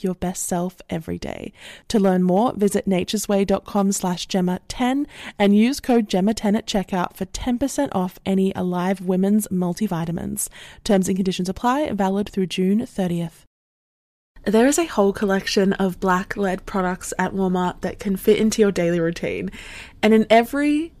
like your best self every day. To learn more, visit naturesway.com slash Jemma10 and use code Jemma10 at checkout for 10% off any Alive Women's multivitamins. Terms and conditions apply, valid through June 30th. There is a whole collection of black led products at Walmart that can fit into your daily routine. And in every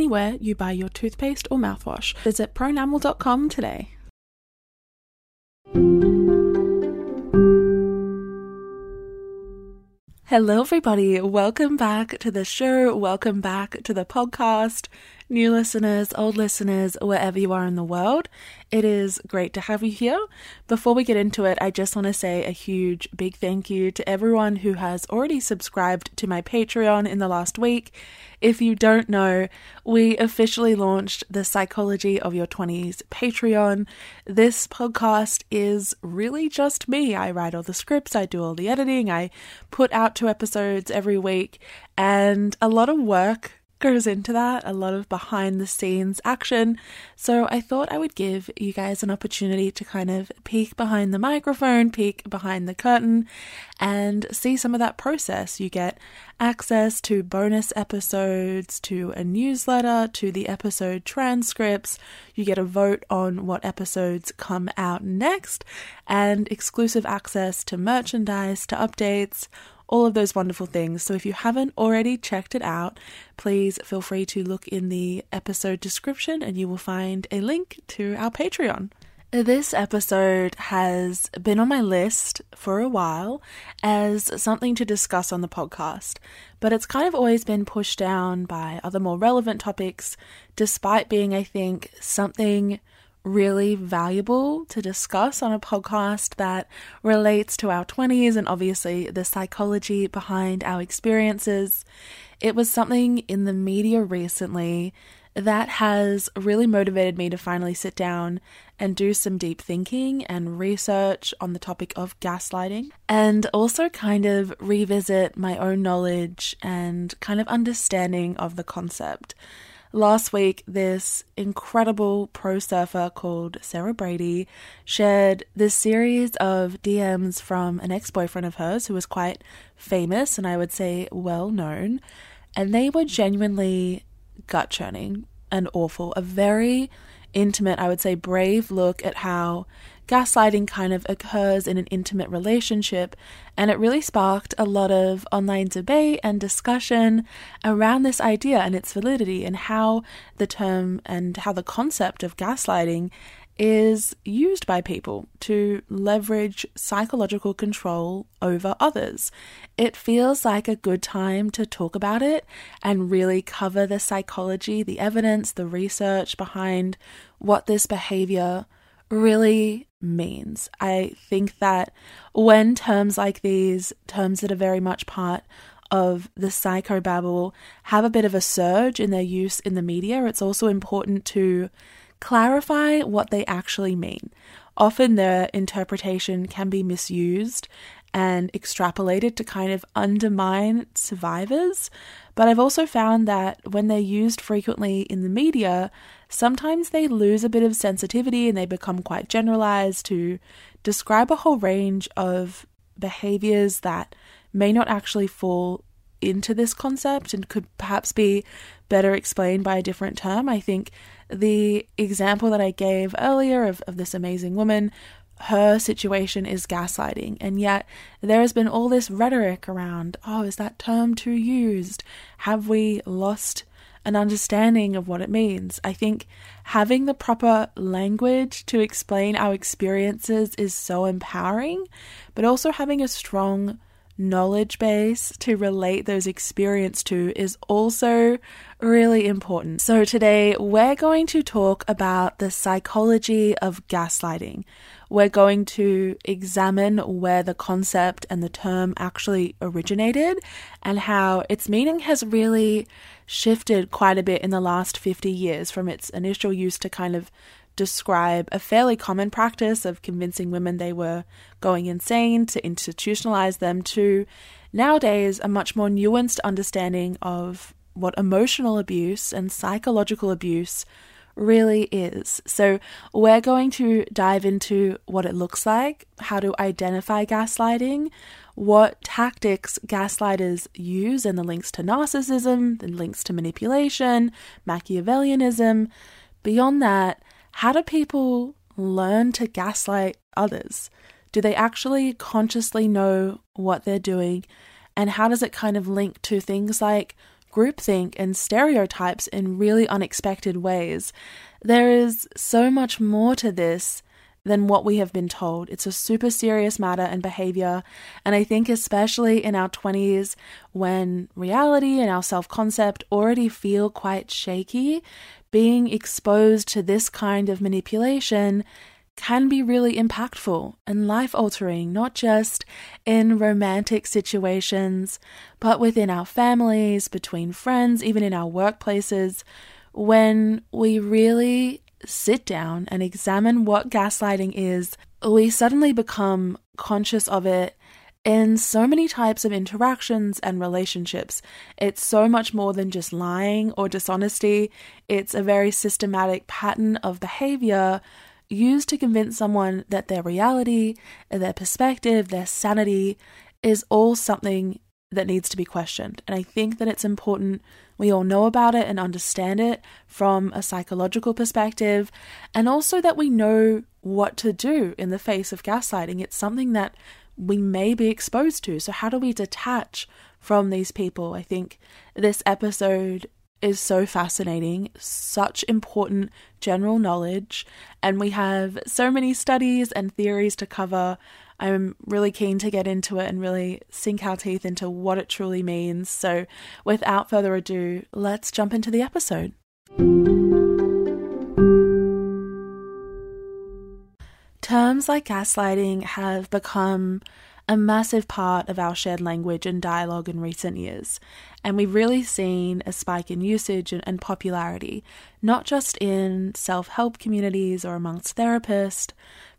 anywhere you buy your toothpaste or mouthwash. Visit pronamel.com today. Hello, everybody. Welcome back to the show. Welcome back to the podcast new listeners, old listeners, wherever you are in the world. It is great to have you here. Before we get into it, I just want to say a huge, big thank you to everyone who has already subscribed to my Patreon in the last week. If you don't know, we officially launched the Psychology of Your 20s Patreon. This podcast is really just me. I write all the scripts, I do all the editing, I put out two episodes every week, and a lot of work goes into that, a lot of behind the scenes action. So I thought I would give you guys an opportunity to kind of peek behind the microphone, peek behind the curtain, and see some of that process. You get access to bonus episodes, to a newsletter, to the episode transcripts. You get a vote on what episodes come out next, and exclusive access to merchandise, to updates all of those wonderful things. So if you haven't already checked it out, please feel free to look in the episode description and you will find a link to our Patreon. This episode has been on my list for a while as something to discuss on the podcast, but it's kind of always been pushed down by other more relevant topics, despite being, I think, something really valuable to discuss on a podcast that relates to our 20s and obviously the psychology behind our experiences. It was something in the media recently that has really motivated me to finally sit down and do some deep thinking and research on the topic of gaslighting, and also kind of revisit my own knowledge and kind of understanding of the concept. Last week, this incredible pro surfer called Sarah Brady shared this series of DMs from an ex boyfriend of hers who was quite famous and I would say well known. And they were genuinely gut churning and awful. A very intimate, I would say brave look at how gaslighting kind of occurs in an intimate relationship, and it really sparked a lot of online debate and discussion around this idea and its validity and how the term and how the concept of gaslighting is used by people to leverage psychological control over others. It feels like a good time to talk about it and really cover the psychology, the evidence, the research behind what this behavior really means. I think that when terms like these, terms that are very much part of the psychobabble, have a bit of a surge in their use in the media, it's also important to clarify what they actually mean. Often their interpretation can be misused and extrapolated to kind of undermine survivors. But I've also found that when they're used frequently in the media, sometimes they lose a bit of sensitivity and they become quite generalized to describe a whole range of behaviors that may not actually fall into this concept and could perhaps be better explained by a different term. I think the example that I gave earlier of, of this amazing woman, her situation is gaslighting, and yet there has been all this rhetoric around oh, is that term too used? Have we lost an understanding of what it means? I think having the proper language to explain our experiences is so empowering, but also having a strong knowledge base to relate those experiences to is also really important. So, today we're going to talk about the psychology of gaslighting. We're going to examine where the concept and the term actually originated and how its meaning has really shifted quite a bit in the last 50 years from its initial use to kind of describe a fairly common practice of convincing women they were going insane to institutionalize them to nowadays a much more nuanced understanding of what emotional abuse and psychological abuse really is. So, we're going to dive into what it looks like, how to identify gaslighting, what tactics gaslighters use, and the links to narcissism, the links to manipulation, Machiavellianism. Beyond that, how do people learn to gaslight others? Do they actually consciously know what they're doing? And how does it kind of link to things like groupthink and stereotypes in really unexpected ways? There is so much more to this than what we have been told. It's a super serious matter and behavior. And I think, especially in our 20s, when reality and our self concept already feel quite shaky, being exposed to this kind of manipulation can be really impactful and life altering, not just in romantic situations, but within our families, between friends, even in our workplaces, when we really sit down and examine what gaslighting is, we suddenly become conscious of it in so many types of interactions and relationships. It's so much more than just lying or dishonesty, it's a very systematic pattern of behavior used to convince someone that their reality, their perspective, their sanity is all something that needs to be questioned. And I think that it's important we all know about it and understand it from a psychological perspective, and also that we know what to do in the face of gaslighting. It's something that we may be exposed to. So, how do we detach from these people? I think this episode is so fascinating, such important general knowledge, and we have so many studies and theories to cover. I'm really keen to get into it and really sink our teeth into what it truly means. So, without further ado, let's jump into the episode. Terms like gaslighting have become a massive part of our shared language and dialogue in recent years, and we've really seen a spike in usage and, popularity, not just in self help communities or amongst therapists,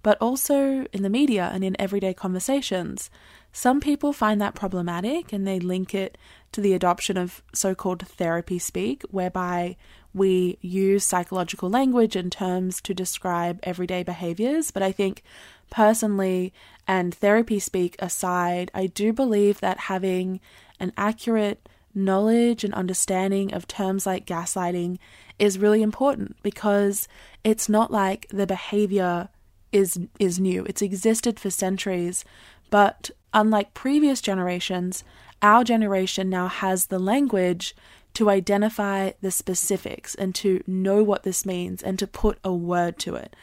but also in the media and in everyday conversations. Some people find that problematic and they link it to the adoption of so called therapy speak, whereby we use psychological language and terms to describe everyday behaviors. But I think personally, and therapy speak aside, I do believe that having an accurate knowledge and understanding of terms like gaslighting is really important because it's not like the behavior is is new. It's existed for centuries, but unlike previous generations, our generation now has the language to identify the specifics and to know what this means and to put a word to it.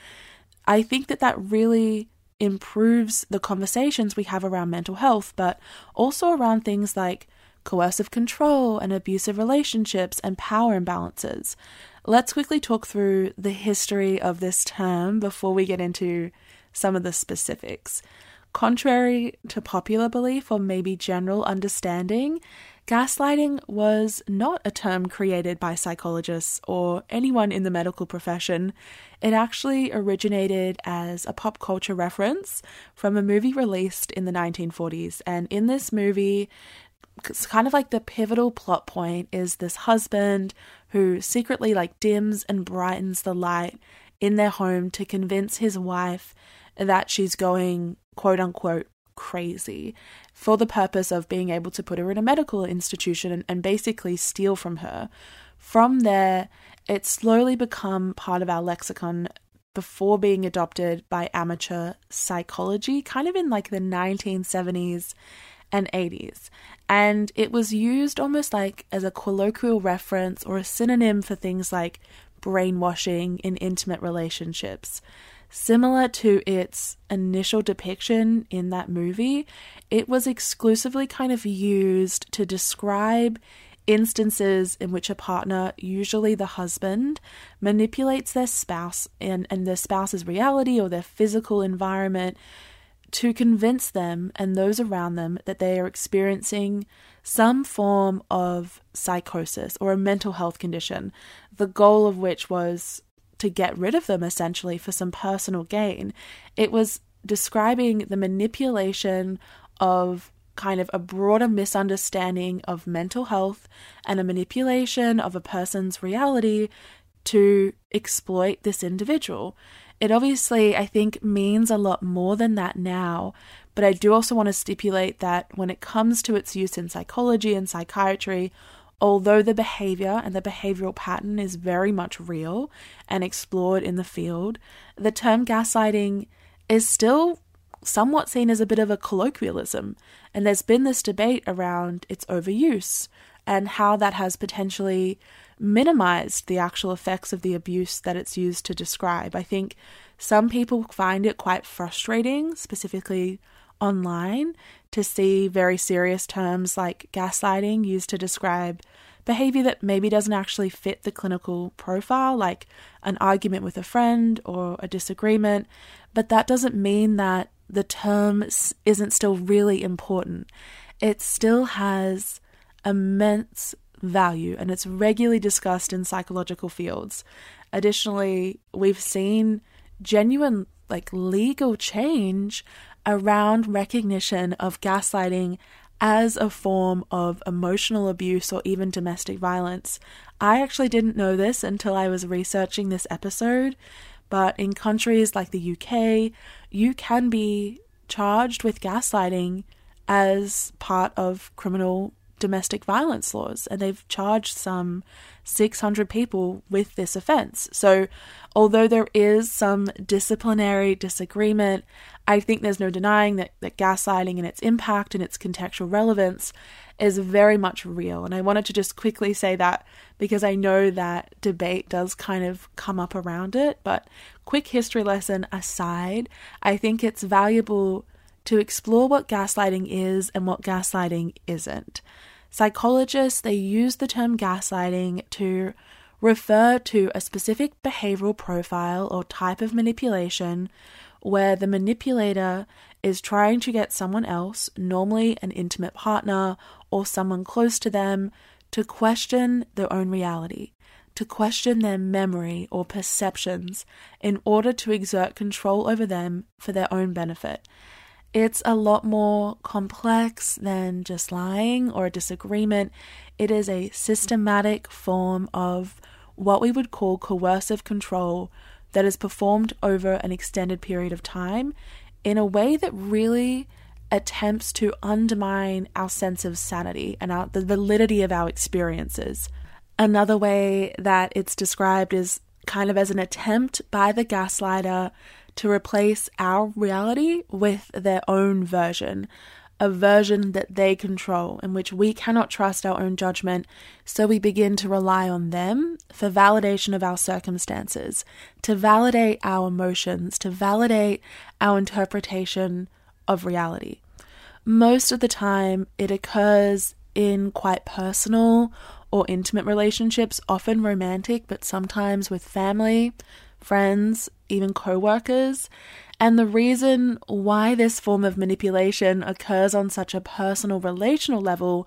I think that that really improves the conversations we have around mental health, but also around things like coercive control and abusive relationships and power imbalances. Let's quickly talk through the history of this term before we get into some of the specifics. Contrary to popular belief or maybe general understanding, gaslighting was not a term created by psychologists or anyone in the medical profession. It actually originated as a pop culture reference from a movie released in the 1940s. And in this movie, it's kind of like the pivotal plot point is this husband who secretly like dims and brightens the light in their home to convince his wife that she's going quote unquote crazy for the purpose of being able to put her in a medical institution and, and basically steal from her. From there, it slowly become part of our lexicon before being adopted by amateur psychology, kind of in like the 1970s and 80s. And it was used almost like as a colloquial reference or a synonym for things like brainwashing in intimate relationships. Similar to its initial depiction in that movie, it was exclusively kind of used to describe instances in which a partner, usually the husband, manipulates their spouse and, and their spouse's reality or their physical environment to convince them and those around them that they are experiencing some form of psychosis or a mental health condition, the goal of which was to get rid of them essentially for some personal gain. It was describing the manipulation of kind of a broader misunderstanding of mental health and a manipulation of a person's reality to exploit this individual. It obviously, I think, means a lot more than that now, but I do also want to stipulate that when it comes to its use in psychology and psychiatry, Although the behavior and the behavioral pattern is very much real and explored in the field, the term gaslighting is still somewhat seen as a bit of a colloquialism, and there's been this debate around its overuse and how that has potentially minimized the actual effects of the abuse that it's used to describe. I think some people find it quite frustrating, specifically online to see very serious terms like gaslighting used to describe behavior that maybe doesn't actually fit the clinical profile, like an argument with a friend or a disagreement. But that doesn't mean that the term isn't still really important. It still has immense value and it's regularly discussed in psychological fields. Additionally, we've seen genuine like legal change around recognition of gaslighting as a form of emotional abuse or even domestic violence. I actually didn't know this until I was researching this episode, but in countries like the UK, you can be charged with gaslighting as part of criminal domestic violence laws, and they've charged some 600 people with this offense. So, although there is some disciplinary disagreement, I think there's no denying that, that gaslighting and its impact and its contextual relevance is very much real. And I wanted to just quickly say that because I know that debate does kind of come up around it. But, quick history lesson aside, I think it's valuable to explore what gaslighting is and what gaslighting isn't. Psychologists, they use the term gaslighting to refer to a specific behavioral profile or type of manipulation where the manipulator is trying to get someone else, normally an intimate partner or someone close to them, to question their own reality, to question their memory or perceptions in order to exert control over them for their own benefit. It's a lot more complex than just lying or a disagreement. It is a systematic form of what we would call coercive control that is performed over an extended period of time in a way that really attempts to undermine our sense of sanity and our, the validity of our experiences. Another way that it's described is kind of as an attempt by the gaslighter to replace our reality with their own version a version that they control, in which we cannot trust our own judgment, so we begin to rely on them for validation of our circumstances, to validate our emotions, to validate our interpretation of reality. Most of the time, it occurs in quite personal or intimate relationships, often romantic, but sometimes with family, friends, even co workers. And the reason why this form of manipulation occurs on such a personal relational level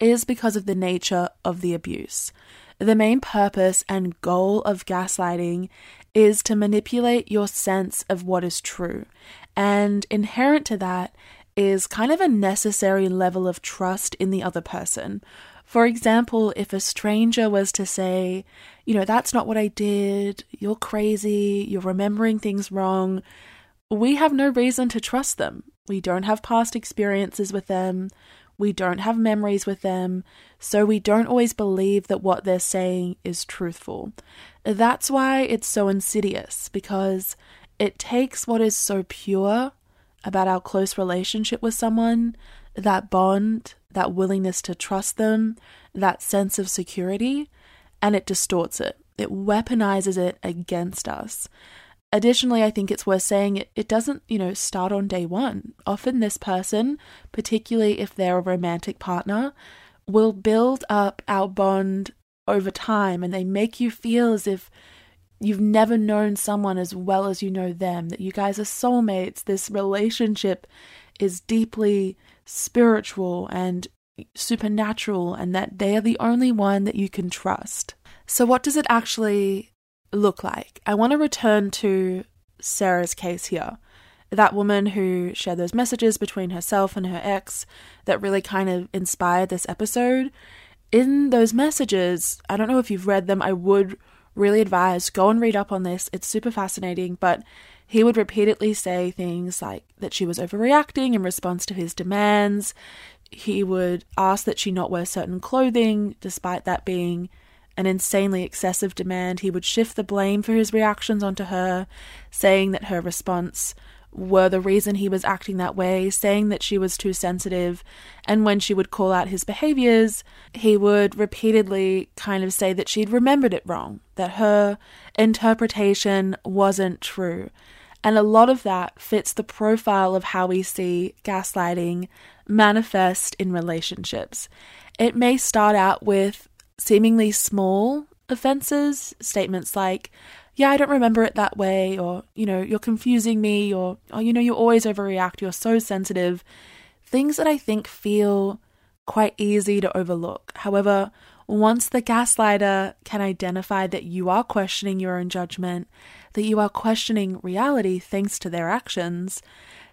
is because of the nature of the abuse. The main purpose and goal of gaslighting is to manipulate your sense of what is true. And inherent to that is kind of a necessary level of trust in the other person. For example, if a stranger was to say, you know, that's not what I did, you're crazy, you're remembering things wrong, we have no reason to trust them. We don't have past experiences with them. We don't have memories with them. So we don't always believe that what they're saying is truthful. That's why it's so insidious because it takes what is so pure about our close relationship with someone, that bond, that willingness to trust them, that sense of security, and it distorts it. It weaponizes it against us. Additionally, I think it's worth saying it, it doesn't, you know, start on day one. Often this person, particularly if they're a romantic partner, will build up our bond over time and they make you feel as if you've never known someone as well as you know them, that you guys are soulmates. This relationship is deeply spiritual and supernatural, and that they are the only one that you can trust. So, what does it actually look like? I want to return to Sarah's case here. That woman who shared those messages between herself and her ex that really kind of inspired this episode. In those messages, I don't know if you've read them, I would really advise go and read up on this. It's super fascinating, but he would repeatedly say things like that she was overreacting in response to his demands. He would ask that she not wear certain clothing, despite that being an insanely excessive demand, he would shift the blame for his reactions onto her, saying that her response were the reason he was acting that way, saying that she was too sensitive. And when she would call out his behaviors, he would repeatedly kind of say that she'd remembered it wrong, that her interpretation wasn't true. And a lot of that fits the profile of how we see gaslighting manifest in relationships. It may start out with seemingly small offenses, statements like, yeah, I don't remember it that way, or, you know, you're confusing me, or, oh, you know, you always overreact, you're so sensitive. Things that I think feel quite easy to overlook. However, once the gaslighter can identify that you are questioning your own judgment, that you are questioning reality thanks to their actions,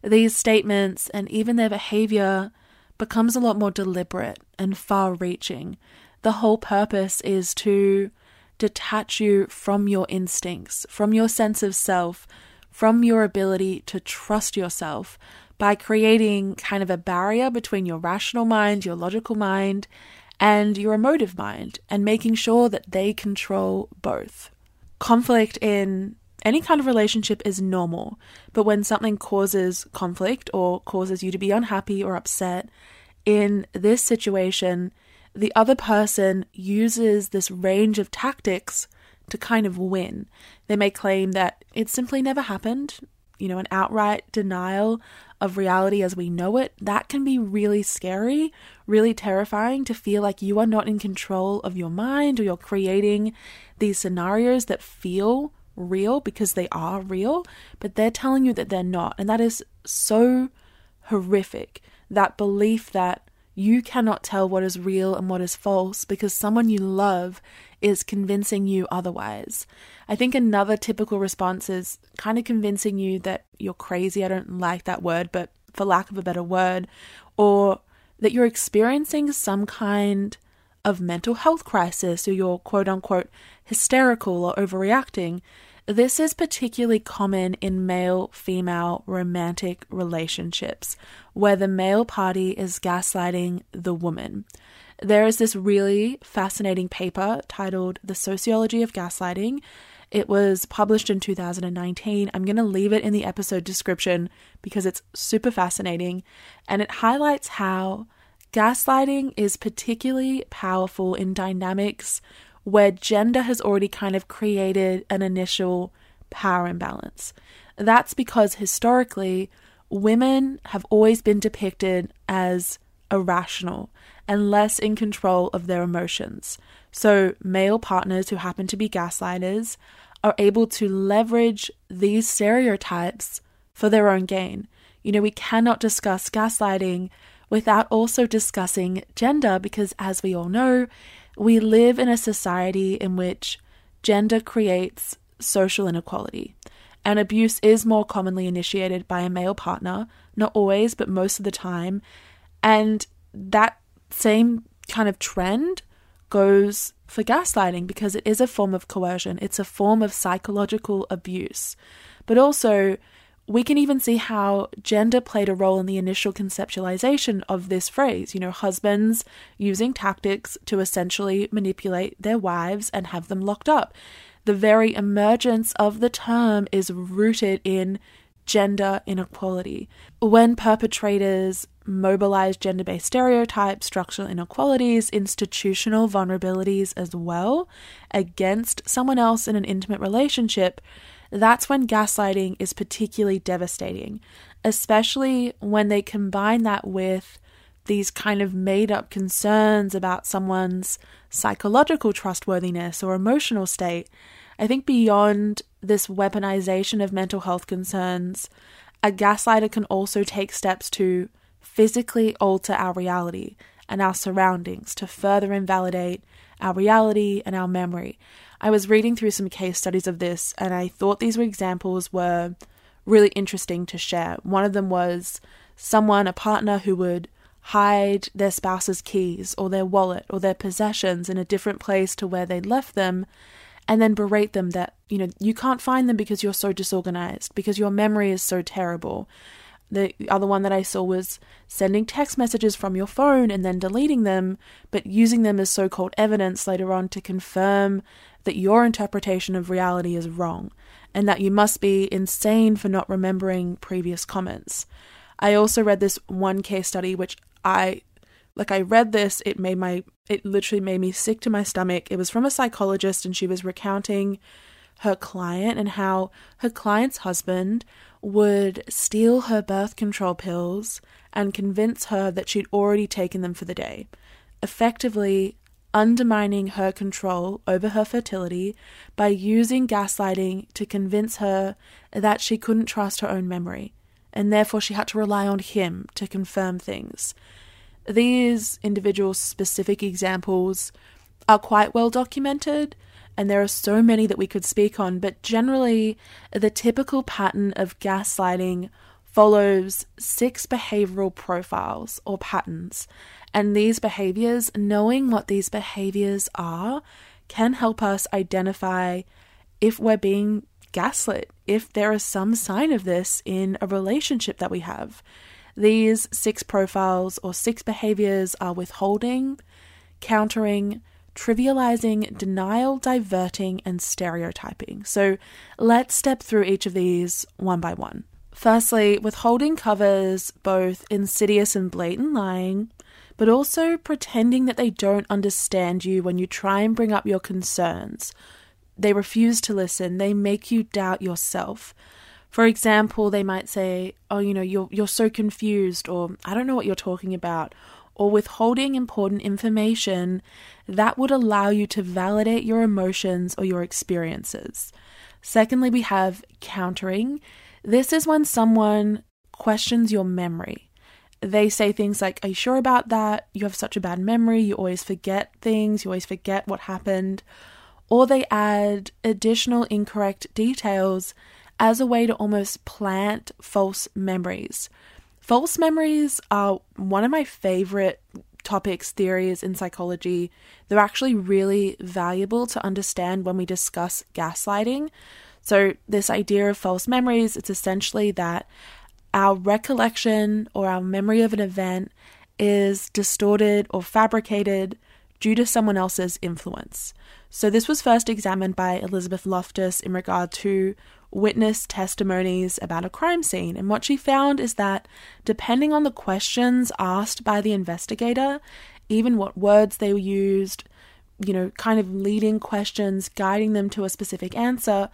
these statements and even their behavior becomes a lot more deliberate and far reaching the whole purpose is to detach you from your instincts, from your sense of self, from your ability to trust yourself by creating kind of a barrier between your rational mind, your logical mind, and your emotive mind, and making sure that they control both. Conflict in any kind of relationship is normal, but when something causes conflict or causes you to be unhappy or upset, in this situation, the other person uses this range of tactics to kind of win. They may claim that it simply never happened, you know, an outright denial of reality as we know it. That can be really scary, really terrifying to feel like you are not in control of your mind or you're creating these scenarios that feel real because they are real, but they're telling you that they're not. And that is so horrific. That belief that you cannot tell what is real and what is false because someone you love is convincing you otherwise. I think another typical response is kind of convincing you that you're crazy. I don't like that word, but for lack of a better word, or that you're experiencing some kind of mental health crisis or you're quote unquote hysterical or overreacting. This is particularly common in male female romantic relationships, where the male party is gaslighting the woman. There is this really fascinating paper titled The Sociology of Gaslighting. It was published in 2019. I'm going to leave it in the episode description because it's super fascinating and it highlights how gaslighting is particularly powerful in dynamics where gender has already kind of created an initial power imbalance. That's because historically, women have always been depicted as irrational and less in control of their emotions. So, male partners who happen to be gaslighters are able to leverage these stereotypes for their own gain. You know, we cannot discuss gaslighting without also discussing gender because, as we all know, we live in a society in which gender creates social inequality. And abuse is more commonly initiated by a male partner, not always, but most of the time. And that same kind of trend goes for gaslighting because it is a form of coercion, it's a form of psychological abuse. But also, we can even see how gender played a role in the initial conceptualization of this phrase. You know, husbands using tactics to essentially manipulate their wives and have them locked up. The very emergence of the term is rooted in gender inequality. When perpetrators mobilize gender based stereotypes, structural inequalities, institutional vulnerabilities as well against someone else in an intimate relationship, that's when gaslighting is particularly devastating, especially when they combine that with these kind of made up concerns about someone's psychological trustworthiness or emotional state. I think beyond this weaponization of mental health concerns, a gaslighter can also take steps to physically alter our reality and our surroundings to further invalidate our reality and our memory. I was reading through some case studies of this and I thought these examples were really interesting to share. One of them was someone, a partner who would hide their spouse's keys or their wallet or their possessions in a different place to where they'd left them and then berate them that, you know, you can't find them because you're so disorganized, because your memory is so terrible. The other one that I saw was sending text messages from your phone and then deleting them, but using them as so called evidence later on to confirm that your interpretation of reality is wrong and that you must be insane for not remembering previous comments. I also read this one case study which I like I read this, it made my it literally made me sick to my stomach. It was from a psychologist and she was recounting her client and how her client's husband would steal her birth control pills and convince her that she'd already taken them for the day, effectively undermining her control over her fertility by using gaslighting to convince her that she couldn't trust her own memory, and therefore she had to rely on him to confirm things. These individual specific examples are quite well documented, and there are so many that we could speak on, but generally, the typical pattern of gaslighting follows six behavioral profiles or patterns. And these behaviors, knowing what these behaviors are, can help us identify if we're being gaslit, if there is some sign of this in a relationship that we have. These six profiles or six behaviors are withholding, countering, trivializing, denial, diverting, and stereotyping. So let's step through each of these one by one. Firstly, withholding covers both insidious and blatant lying, but also pretending that they don't understand you when you try and bring up your concerns. They refuse to listen, they make you doubt yourself. For example, they might say, "Oh, you know, you're you're so confused," or "I don't know what you're talking about," or withholding important information that would allow you to validate your emotions or your experiences. Secondly, we have countering. This is when someone questions your memory. They say things like, Are you sure about that? You have such a bad memory. You always forget things. You always forget what happened. Or they add additional incorrect details as a way to almost plant false memories. False memories are one of my favorite topics, theories in psychology. They're actually really valuable to understand when we discuss gaslighting. So, this idea of false memories, it's essentially that our recollection or our memory of an event is distorted or fabricated due to someone else's influence. So, this was first examined by Elizabeth Loftus in regard to witness testimonies about a crime scene. And what she found is that depending on the questions asked by the investigator, even what words they used, you know, kind of leading questions, guiding them to a specific answer,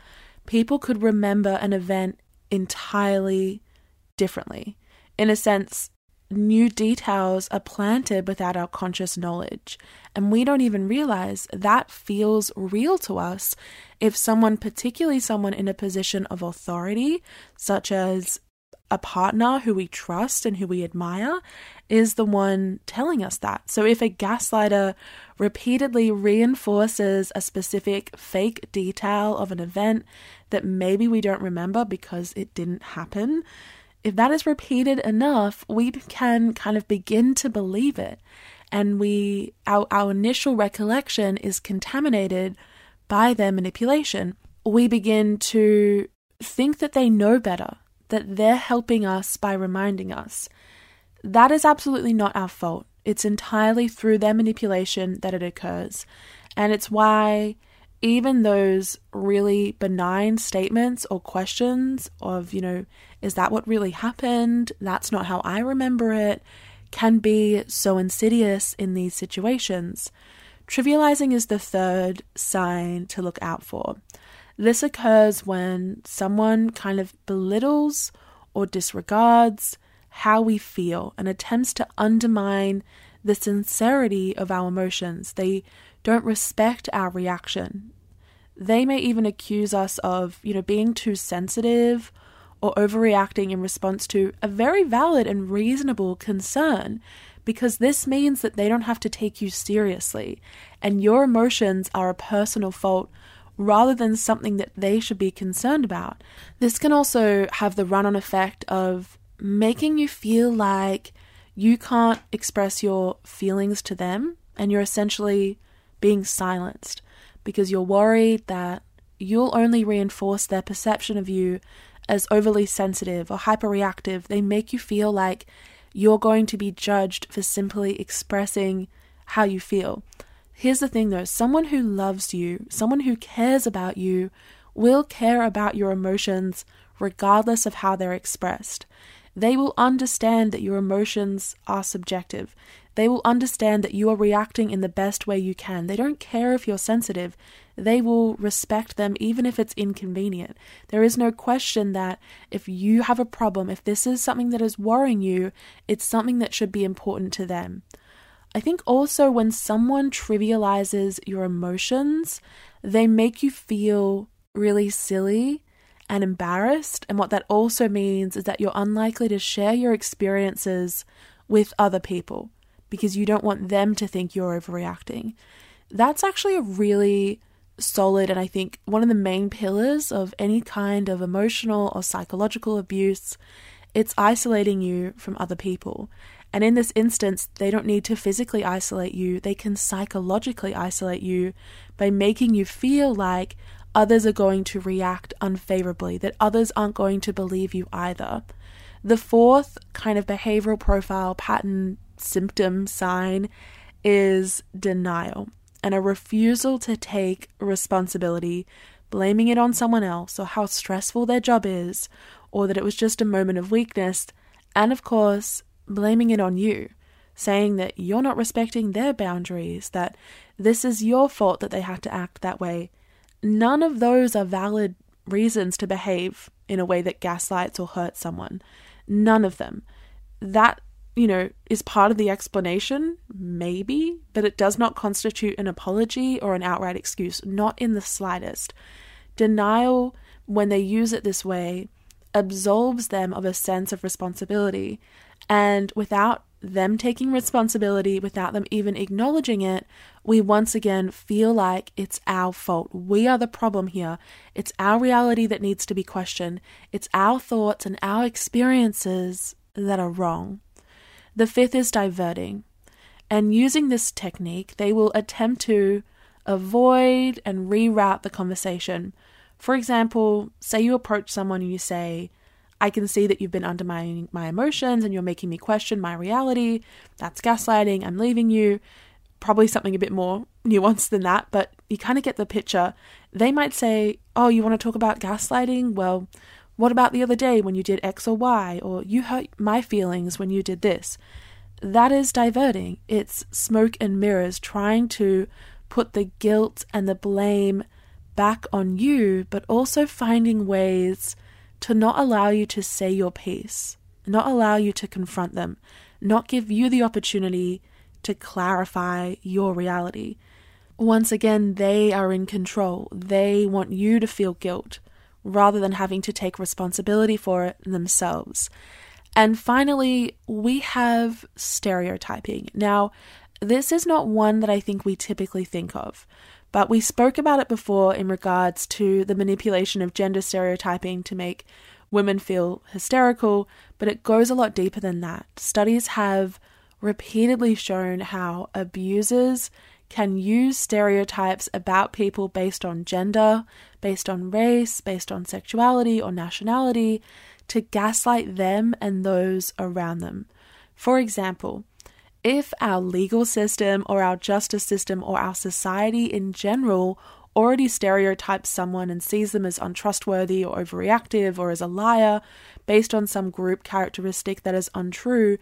people could remember an event entirely differently. In a sense, new details are planted without our conscious knowledge. And we don't even realize that feels real to us if someone, particularly someone in a position of authority, such as a partner who we trust and who we admire, is the one telling us that. So if a gaslighter repeatedly reinforces a specific fake detail of an event that maybe we don't remember because it didn't happen, if that is repeated enough, we can kind of begin to believe it. And we our, our initial recollection is contaminated by their manipulation. We begin to think that they know better, that they're helping us by reminding us. That is absolutely not our fault. It's entirely through their manipulation that it occurs. And it's why even those really benign statements or questions of, you know, is that what really happened? That's not how I remember it, can be so insidious in these situations. Trivializing is the third sign to look out for. This occurs when someone kind of belittles or disregards how we feel and attempts to undermine the sincerity of our emotions. They don't respect our reaction. They may even accuse us of, you know, being too sensitive or overreacting in response to a very valid and reasonable concern because this means that they don't have to take you seriously and your emotions are a personal fault rather than something that they should be concerned about. This can also have the run on effect of making you feel like you can't express your feelings to them and you're essentially being silenced because you're worried that you'll only reinforce their perception of you as overly sensitive or hyperreactive. They make you feel like you're going to be judged for simply expressing how you feel. Here's the thing though someone who loves you, someone who cares about you, will care about your emotions regardless of how they're expressed. They will understand that your emotions are subjective. They will understand that you are reacting in the best way you can. They don't care if you're sensitive. They will respect them even if it's inconvenient. There is no question that if you have a problem, if this is something that is worrying you, it's something that should be important to them. I think also when someone trivializes your emotions, they make you feel really silly and embarrassed. And what that also means is that you're unlikely to share your experiences with other people because you don't want them to think you're overreacting. That's actually a really solid and I think one of the main pillars of any kind of emotional or psychological abuse. It's isolating you from other people. And in this instance, they don't need to physically isolate you, they can psychologically isolate you by making you feel like others are going to react unfavorably, that others aren't going to believe you either. The fourth kind of behavioral profile pattern symptom sign is denial and a refusal to take responsibility, blaming it on someone else or how stressful their job is, or that it was just a moment of weakness, and of course, blaming it on you, saying that you're not respecting their boundaries, that this is your fault that they had to act that way. None of those are valid reasons to behave in a way that gaslights or hurts someone. None of them. That, you know, is part of the explanation, maybe, but it does not constitute an apology or an outright excuse, not in the slightest. Denial, when they use it this way, absolves them of a sense of responsibility and without them taking responsibility, without them even acknowledging it, we once again feel like it's our fault. We are the problem here. It's our reality that needs to be questioned. It's our thoughts and our experiences that are wrong. The fifth is diverting. And using this technique, they will attempt to avoid and reroute the conversation. For example, say you approach someone and you say, I can see that you've been undermining my emotions and you're making me question my reality. That's gaslighting. I'm leaving you. probably something a bit more nuanced than that, but you kind of get the picture. They might say, Oh, you want to talk about gaslighting? Well, what about the other day when you did X or Y? Or you hurt my feelings when you did this? That is diverting. It's smoke and mirrors trying to put the guilt and the blame back on you, but also finding ways to not allow you to say your piece, not allow you to confront them, not give you the opportunity to clarify your reality. Once again, they are in control. They want you to feel guilt rather than having to take responsibility for it themselves. And finally, we have stereotyping. Now, this is not one that I think we typically think of, but we spoke about it before in regards to the manipulation of gender stereotyping to make women feel hysterical, but it goes a lot deeper than that. Studies have repeatedly shown how abusers can use stereotypes about people based on gender, based on race, based on sexuality or nationality to gaslight them and those around them. For example, if our legal system or our justice system or our society in general already stereotypes someone and sees them as untrustworthy or overreactive or as a liar based on some group characteristic that is untrue,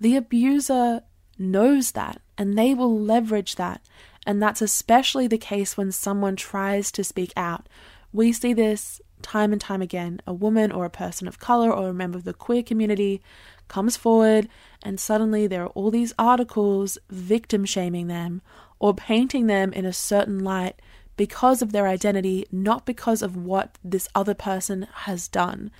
the abuser knows that and they will leverage that. And that's especially the case when someone tries to speak out. We see this time and time again. A woman or a person of color or a member of the queer community comes forward, and suddenly there are all these articles victim shaming them or painting them in a certain light because of their identity, not because of what this other person has done.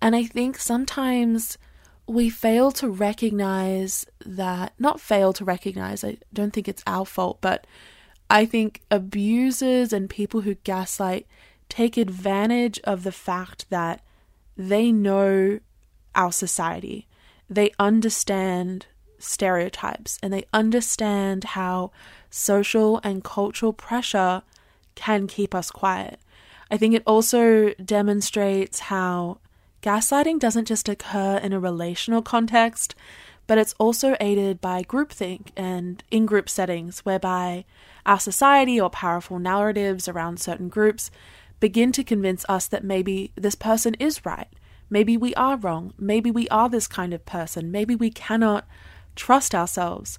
And I think sometimes we fail to recognize that, not fail to recognize, I don't think it's our fault, but I think abusers and people who gaslight take advantage of the fact that they know our society. They understand stereotypes and they understand how social and cultural pressure can keep us quiet. I think it also demonstrates how gaslighting doesn't just occur in a relational context, but it's also aided by groupthink and in group settings, whereby our society or powerful narratives around certain groups begin to convince us that maybe this person is right. Maybe we are wrong. Maybe we are this kind of person. Maybe we cannot trust ourselves.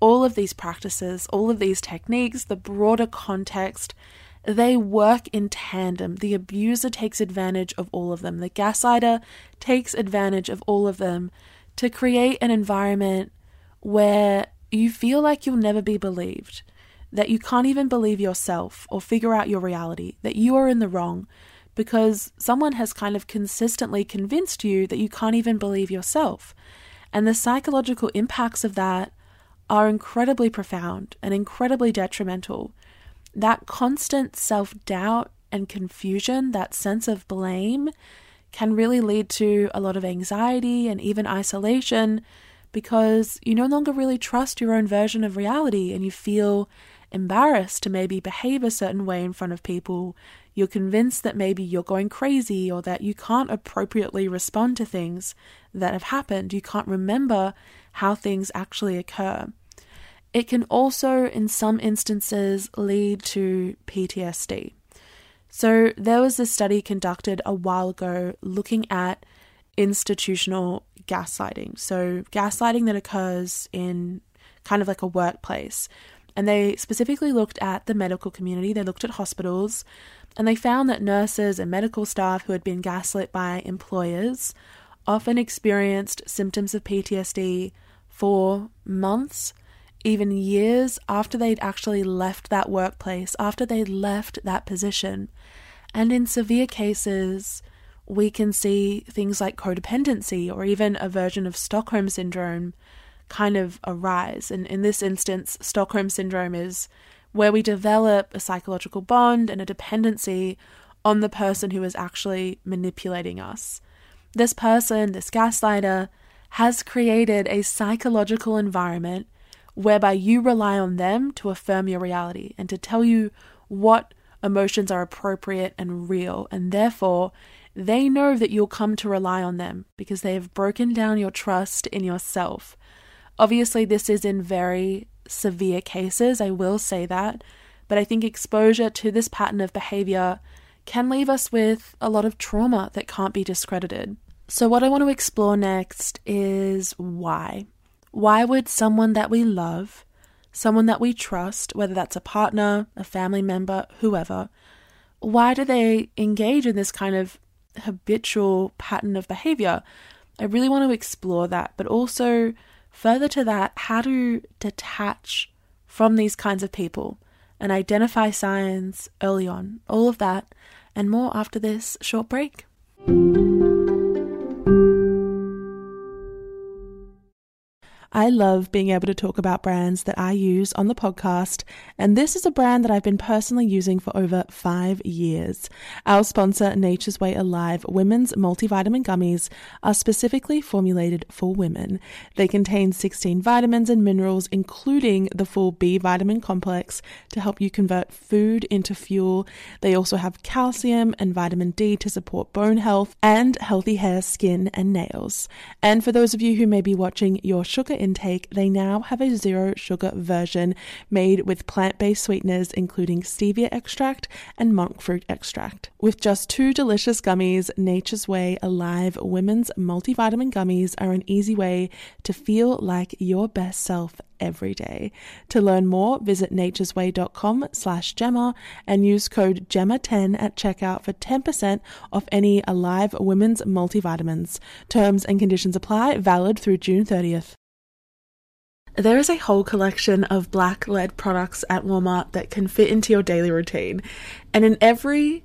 All of these practices, all of these techniques, the broader context, they work in tandem. The abuser takes advantage of all of them. The gaslighter takes advantage of all of them to create an environment where you feel like you'll never be believed, that you can't even believe yourself or figure out your reality, that you are in the wrong because someone has kind of consistently convinced you that you can't even believe yourself. And the psychological impacts of that are incredibly profound and incredibly detrimental that constant self doubt and confusion, that sense of blame, can really lead to a lot of anxiety and even isolation because you no longer really trust your own version of reality and you feel embarrassed to maybe behave a certain way in front of people. You're convinced that maybe you're going crazy or that you can't appropriately respond to things that have happened. You can't remember how things actually occur. It can also, in some instances, lead to PTSD. So, there was a study conducted a while ago looking at institutional gaslighting. So, gaslighting that occurs in kind of like a workplace. And they specifically looked at the medical community, they looked at hospitals, and they found that nurses and medical staff who had been gaslit by employers often experienced symptoms of PTSD for months even years after they'd actually left that workplace, after they'd left that position. And in severe cases, we can see things like codependency or even a version of Stockholm syndrome kind of arise. And in this instance, Stockholm syndrome is where we develop a psychological bond and a dependency on the person who is actually manipulating us. This person, this gaslighter, has created a psychological environment whereby you rely on them to affirm your reality and to tell you what emotions are appropriate and real, and therefore they know that you'll come to rely on them because they have broken down your trust in yourself. Obviously, this is in very severe cases, I will say that, but I think exposure to this pattern of behavior can leave us with a lot of trauma that can't be discredited. So, what I want to explore next is why. Why would someone that we love, someone that we trust, whether that's a partner, a family member, whoever, why do they engage in this kind of habitual pattern of behavior? I really want to explore that, but also further to that, how to detach from these kinds of people and identify signs early on. All of that and more after this short break. I love being able to talk about brands that I use on the podcast, and this is a brand that I've been personally using for over five years. Our sponsor, Nature's Way Alive Women's Multivitamin Gummies, are specifically formulated for women. They contain 16 vitamins and minerals, including the full B vitamin complex, to help you convert food into fuel. They also have calcium and vitamin D to support bone health and healthy hair, skin, and nails. And for those of you who may be watching your sugar intake, they now have a zero sugar version made with plant based sweeteners, including stevia extract and monk fruit extract. With just two delicious gummies, Nature's Way Alive Women's Multivitamin Gummies are an easy way to feel like your best self every day. To learn more, visit naturesway.com slash Jemma and use code JEMMA10 at checkout for 10% off any Alive Women's multivitamins. Terms and conditions apply, valid through June 30th. There is a whole collection of black led products at Walmart that can fit into your daily routine. And in every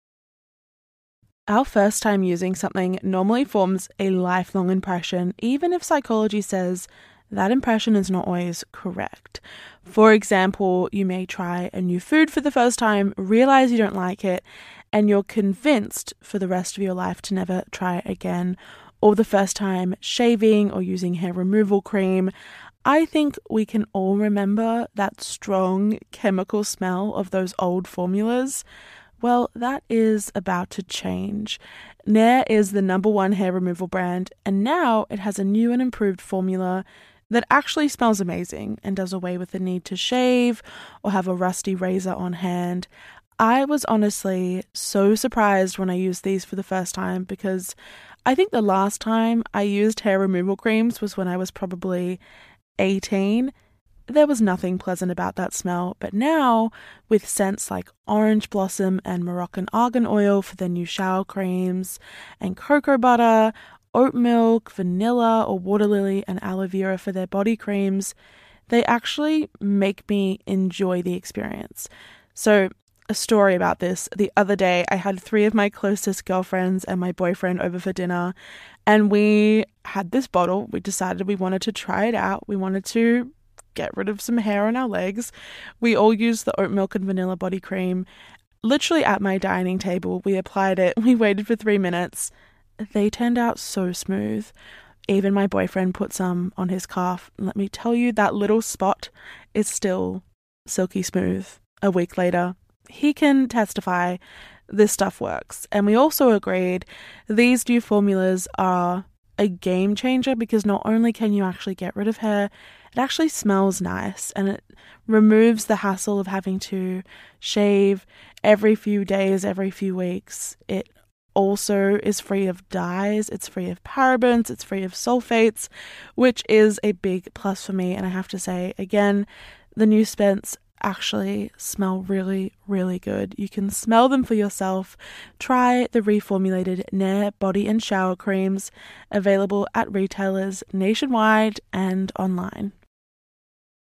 Our first time using something normally forms a lifelong impression, even if psychology says that impression is not always correct. For example, you may try a new food for the first time, realize you don't like it, and you're convinced for the rest of your life to never try again. Or the first time shaving or using hair removal cream. I think we can all remember that strong chemical smell of those old formulas. Well, that is about to change. Nair is the number one hair removal brand, and now it has a new and improved formula that actually smells amazing and does away with the need to shave or have a rusty razor on hand. I was honestly so surprised when I used these for the first time because I think the last time I used hair removal creams was when I was probably 18 there was nothing pleasant about that smell, but now, with scents like orange blossom and Moroccan argan oil for their new shower creams, and cocoa butter, oat milk, vanilla or water lily, and aloe vera for their body creams, they actually make me enjoy the experience. So, a story about this. The other day, I had three of my closest girlfriends and my boyfriend over for dinner, and we had this bottle. We decided we wanted to try it out. We wanted to get rid of some hair on our legs. We all used the oat milk and vanilla body cream. Literally at my dining table, we applied it. We waited for three minutes. They turned out so smooth. Even my boyfriend put some on his calf. Let me tell you, that little spot is still silky smooth. A week later, he can testify this stuff works. And we also agreed these new formulas are a game changer because not only can you actually get rid of hair, it actually smells nice and it removes the hassle of having to shave every few days, every few weeks. It also is free of dyes, it's free of parabens, it's free of sulfates, which is a big plus for me. And I have to say, again, the new Spence actually smell really, really good. You can smell them for yourself. Try the reformulated Nair body and shower creams available at retailers nationwide and online.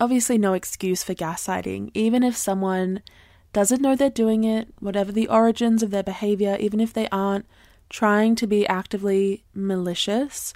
obviously no excuse for gaslighting, even if someone doesn't know they're doing it, whatever the origins of their behavior, even if they aren't trying to be actively malicious,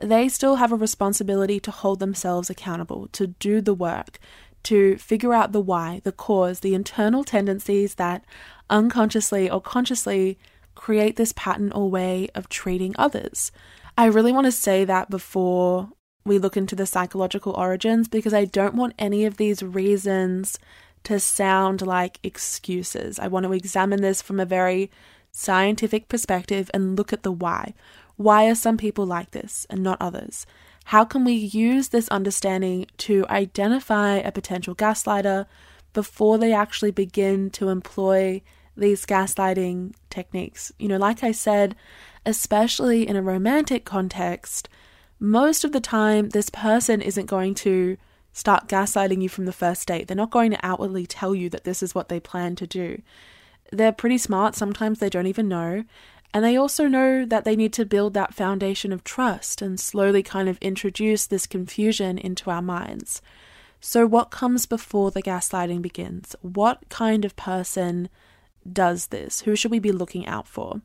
they still have a responsibility to hold themselves accountable, to do the work, to figure out the why, the cause, the internal tendencies that unconsciously or consciously create this pattern or way of treating others. I really want to say that before we look into the psychological origins because I don't want any of these reasons to sound like excuses. I want to examine this from a very scientific perspective and look at the why. Why are some people like this and not others? How can we use this understanding to identify a potential gaslighter before they actually begin to employ these gaslighting techniques? You know, like I said, especially in a romantic context, most of the time, this person isn't going to start gaslighting you from the first date. They're not going to outwardly tell you that this is what they plan to do. They're pretty smart, sometimes they don't even know. And they also know that they need to build that foundation of trust and slowly kind of introduce this confusion into our minds. So, what comes before the gaslighting begins? What kind of person does this? Who should we be looking out for?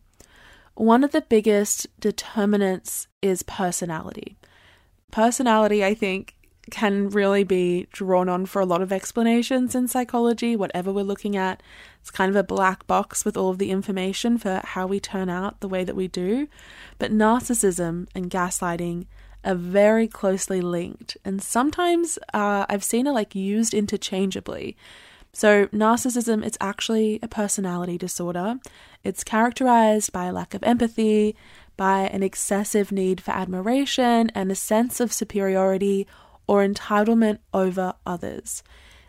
One of the biggest determinants is personality. Personality, I think, can really be drawn on for a lot of explanations in psychology, whatever we're looking at. It's kind of a black box with all of the information for how we turn out the way that we do. But narcissism and gaslighting are very closely linked, and sometimes uh, I've seen it like used interchangeably. So, narcissism it's actually a personality disorder. It's characterized by a lack of empathy, by an excessive need for admiration and a sense of superiority or entitlement over others.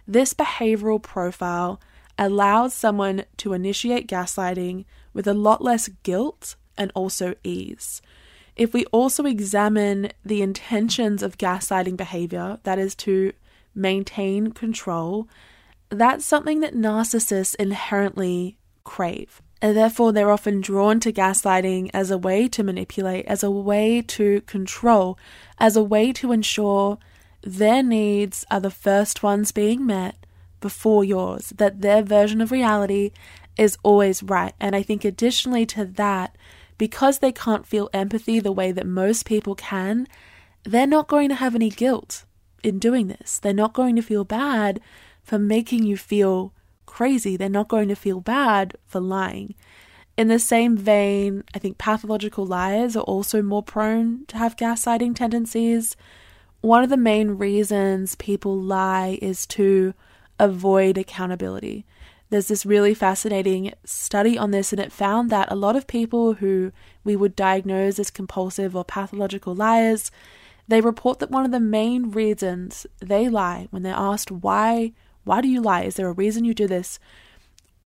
This behavioral profile allows someone to initiate gaslighting with a lot less guilt and also ease. If we also examine the intentions of gaslighting behavior, that is to maintain control, that's something that narcissists inherently crave. And therefore, they're often drawn to gaslighting as a way to manipulate, as a way to control, as a way to ensure their needs are the first ones being met before yours, that their version of reality is always right. And I think, additionally to that, because they can't feel empathy the way that most people can, they're not going to have any guilt in doing this. They're not going to feel bad for making you feel crazy. They're not going to feel bad for lying. In the same vein, I think pathological liars are also more prone to have gaslighting tendencies. One of the main reasons people lie is to avoid accountability. There's this really fascinating study on this, and it found that a lot of people who we would diagnose as compulsive or pathological liars, they report that one of the main reasons they lie when they're asked why why do you lie? Is there a reason you do this?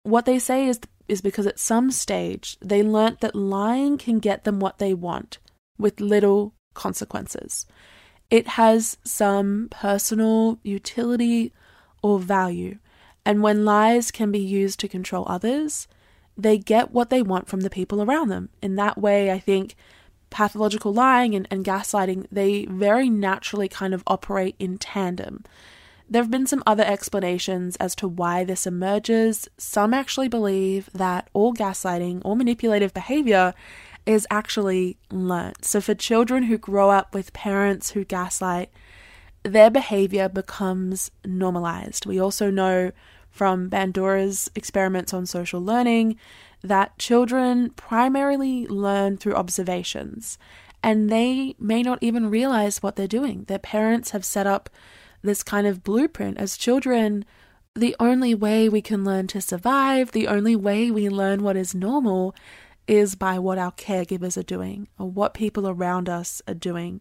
What they say is is because at some stage they learnt that lying can get them what they want with little consequences. It has some personal utility or value, and when lies can be used to control others, they get what they want from the people around them. In that way, I think pathological lying and, and gaslighting, they very naturally kind of operate in tandem. There have been some other explanations as to why this emerges. Some actually believe that all gaslighting or manipulative behavior is actually learnt. So, for children who grow up with parents who gaslight, their behavior becomes normalized. We also know from Bandura's experiments on social learning that children primarily learn through observations and they may not even realize what they're doing. Their parents have set up this kind of blueprint. As children, the only way we can learn to survive, the only way we learn what is normal is by what our caregivers are doing or what people around us are doing.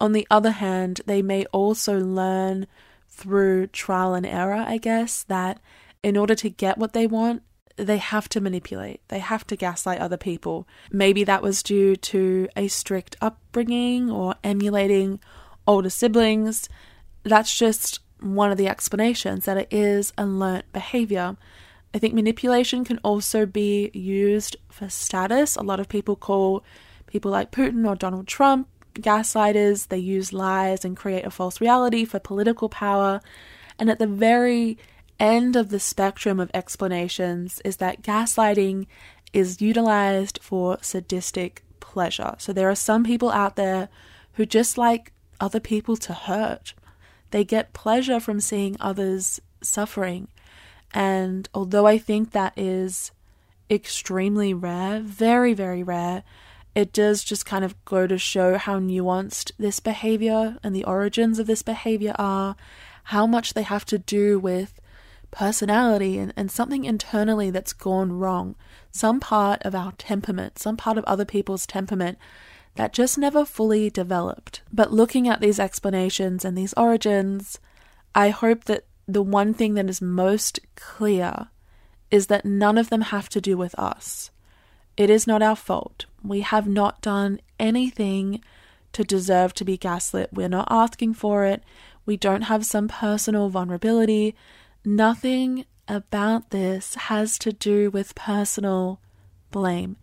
On the other hand, they may also learn through trial and error, I guess, that in order to get what they want, they have to manipulate. They have to gaslight other people. Maybe that was due to a strict upbringing or emulating older siblings. That's just one of the explanations that it is a learnt behavior. I think manipulation can also be used for status. A lot of people call people like Putin or Donald Trump gaslighters. They use lies and create a false reality for political power. And at the very end of the spectrum of explanations is that gaslighting is utilized for sadistic pleasure. So there are some people out there who just like other people to hurt. They get pleasure from seeing others suffering. And although I think that is extremely rare, very, very rare, it does just kind of go to show how nuanced this behavior and the origins of this behavior are, how much they have to do with personality and, and something internally that's gone wrong, some part of our temperament, some part of other people's temperament that just never fully developed. But looking at these explanations and these origins, I hope that the one thing that is most clear is that none of them have to do with us. It is not our fault. We have not done anything to deserve to be gaslit. We're not asking for it. We don't have some personal vulnerability. Nothing about this has to do with personal blame.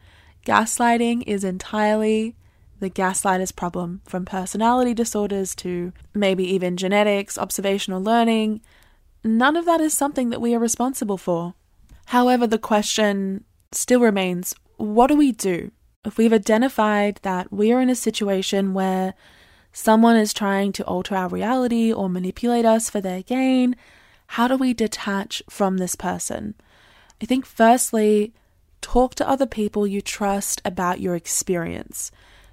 Gaslighting is entirely the gaslighter's problem, from personality disorders to maybe even genetics, observational learning. None of that is something that we are responsible for. However, the question still remains what do we do if we've identified that we are in a situation where someone is trying to alter our reality or manipulate us for their gain? How do we detach from this person? I think, firstly, talk to other people you trust about your experience.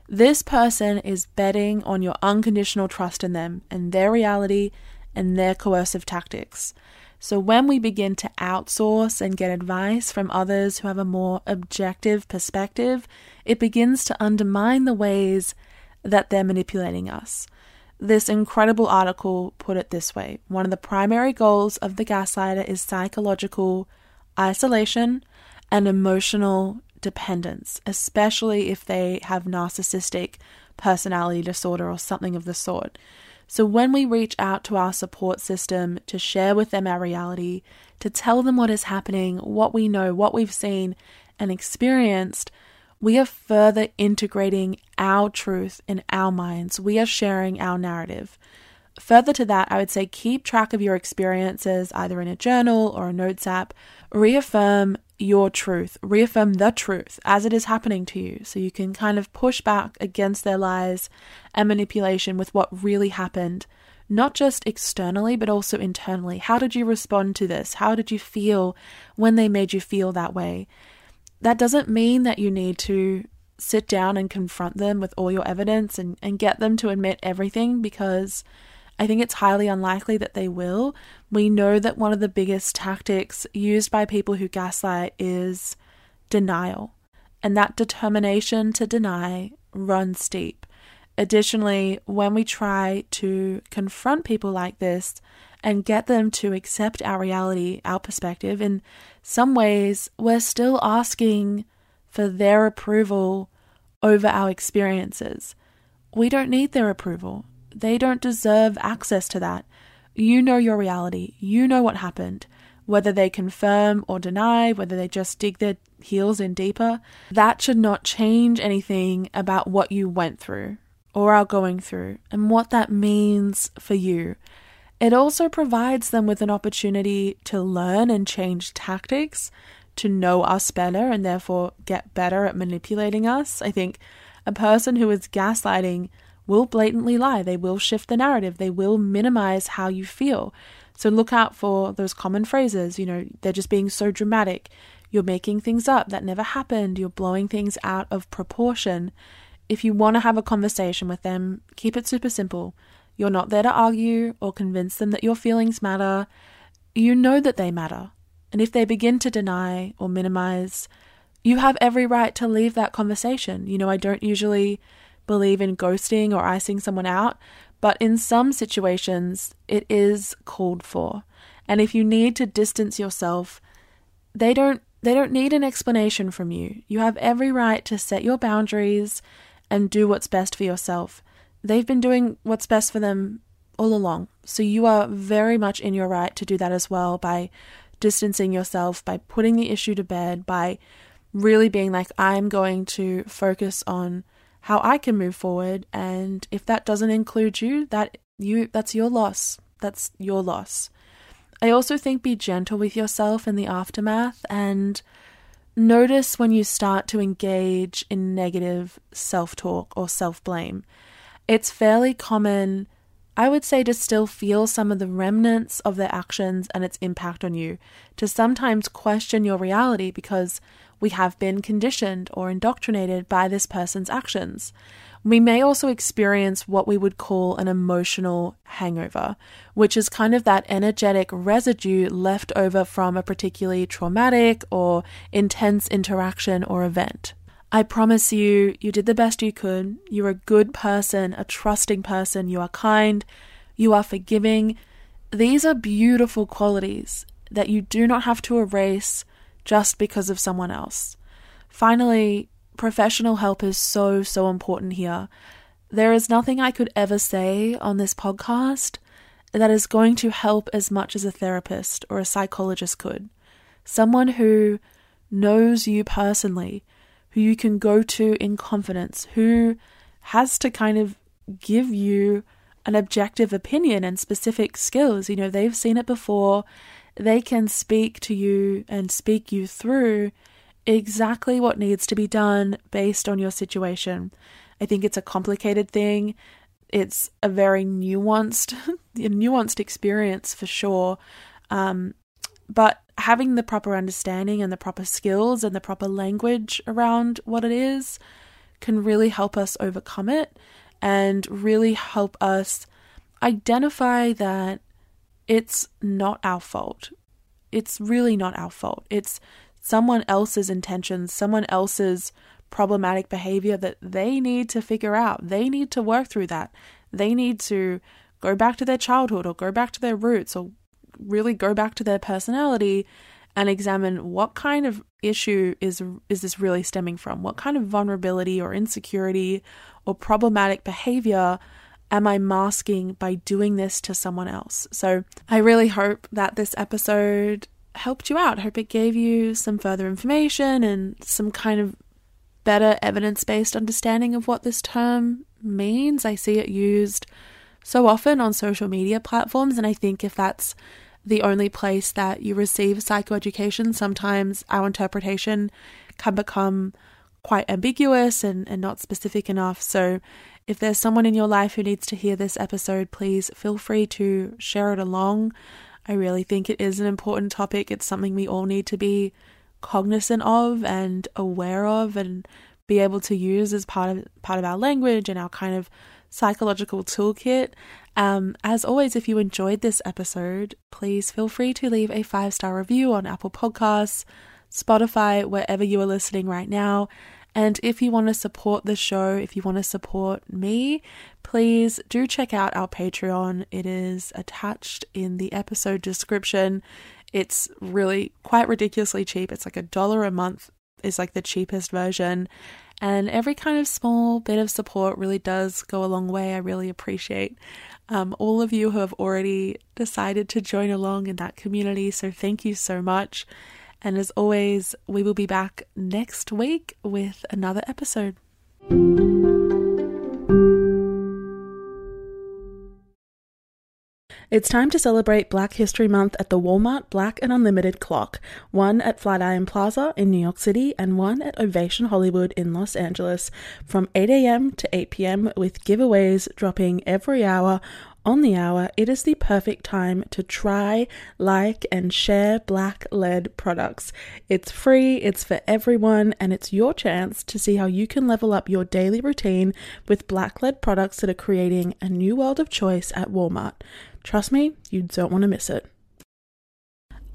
This person is betting on your unconditional trust in them and their reality and their coercive tactics. So, when we begin to outsource and get advice from others who have a more objective perspective, it begins to undermine the ways that they're manipulating us. This incredible article put it this way one of the primary goals of the gaslighter is psychological isolation and emotional dependence, especially if they have narcissistic personality disorder or something of the sort. So, when we reach out to our support system to share with them our reality, to tell them what is happening, what we know, what we've seen and experienced, we are further integrating our truth in our minds. We are sharing our narrative. Further to that, I would say keep track of your experiences either in a journal or a notes app. Reaffirm your truth, reaffirm the truth as it is happening to you so you can kind of push back against their lies and manipulation with what really happened, not just externally, but also internally. How did you respond to this? How did you feel when they made you feel that way? that doesn't mean that you need to sit down and confront them with all your evidence and, and get them to admit everything because I think it's highly unlikely that they will. We know that one of the biggest tactics used by people who gaslight is denial, and that determination to deny runs deep. Additionally, when we try to confront people like this, and get them to accept our reality, our perspective. In some ways, we're still asking for their approval over our experiences. We don't need their approval. They don't deserve access to that. You know your reality. You know what happened. Whether they confirm or deny, whether they just dig their heels in deeper, that should not change anything about what you went through or are going through and what that means for you. It also provides them with an opportunity to learn and change tactics, to know us better and therefore get better at manipulating us. I think a person who is gaslighting will blatantly lie. They will shift the narrative. They will minimize how you feel. So look out for those common phrases. You know, they're just being so dramatic. You're making things up that never happened. You're blowing things out of proportion. If you want to have a conversation with them, keep it super simple. You're not there to argue or convince them that your feelings matter. You know that they matter. And if they begin to deny or minimize, you have every right to leave that conversation. You know, I don't usually believe in ghosting or icing someone out, but in some situations, it is called for. And if you need to distance yourself, they don't they don't need an explanation from you. You have every right to set your boundaries and do what's best for yourself. They've been doing what's best for them all along. So you are very much in your right to do that as well by distancing yourself, by putting the issue to bed, by really being like, I'm going to focus on how I can move forward. And if that doesn't include you, that you that's your loss. That's your loss. I also think be gentle with yourself in the aftermath and notice when you start to engage in negative self talk or self blame. It's fairly common, I would say, to still feel some of the remnants of their actions and its impact on you, to sometimes question your reality because we have been conditioned or indoctrinated by this person's actions. We may also experience what we would call an emotional hangover, which is kind of that energetic residue left over from a particularly traumatic or intense interaction or event. I promise you, you did the best you could. You're a good person, a trusting person. You are kind. You are forgiving. These are beautiful qualities that you do not have to erase just because of someone else. Finally, professional help is so, so important here. There is nothing I could ever say on this podcast that is going to help as much as a therapist or a psychologist could. Someone who knows you personally, who you can go to in confidence, who has to kind of give you an objective opinion and specific skills. You know, they've seen it before. They can speak to you and speak you through exactly what needs to be done based on your situation. I think it's a complicated thing. It's a very nuanced, nuanced experience for sure. Um, but having the proper understanding and the proper skills and the proper language around what it is can really help us overcome it and really help us identify that it's not our fault. It's really not our fault. It's someone else's intentions, someone else's problematic behavior that they need to figure out. They need to work through that. They need to go back to their childhood or go back to their roots or really go back to their personality and examine what kind of issue is is this really stemming from? What kind of vulnerability or insecurity or problematic behavior am I masking by doing this to someone else? So, I really hope that this episode helped you out. I hope it gave you some further information and some kind of better evidence based understanding of what this term means. I see it used so often on social media platforms, and I think if that's the only place that you receive psychoeducation, sometimes our interpretation can become quite ambiguous and, and not specific enough. So, if there's someone in your life who needs to hear this episode, please feel free to share it along. I really think it is an important topic. It's something we all need to be cognizant of and aware of and be able to use as part of part of our language and our kind of psychological toolkit. Um, as always, if you enjoyed this episode, please feel free to leave a five star review on Apple Podcasts, Spotify, wherever you are listening right now. And if you want to support the show, if you want to support me, please do check out our Patreon. It is attached in the episode description. It's really quite ridiculously cheap. It's like a dollar a month is like the cheapest version. And every kind of small bit of support really does go a long way. I really appreciate um, all of you who have already decided to join along in that community. So thank you so much. And as always, we will be back next week with another episode. It's time to celebrate Black History Month at the Walmart Black and Unlimited Clock, one at Flatiron Plaza in New York City and one at Ovation Hollywood in Los Angeles, from 8 a.m. to 8 p.m., with giveaways dropping every hour on the hour, it is the perfect time to try, like, and share Black Led products. It's free, it's for everyone, and it's your chance to see how you can level up your daily routine with Black Led products that are creating a new world of choice at Walmart. Trust me, you don't want to miss it.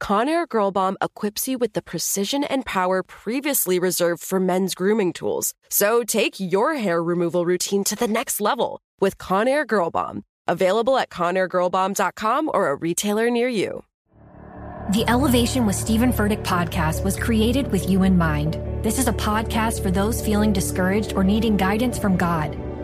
Conair Girl Bomb equips you with the precision and power previously reserved for men's grooming tools. So take your hair removal routine to the next level with Conair Girl Bomb. Available at ConairGirlBomb.com or a retailer near you. The Elevation with Stephen Furtick podcast was created with you in mind. This is a podcast for those feeling discouraged or needing guidance from God.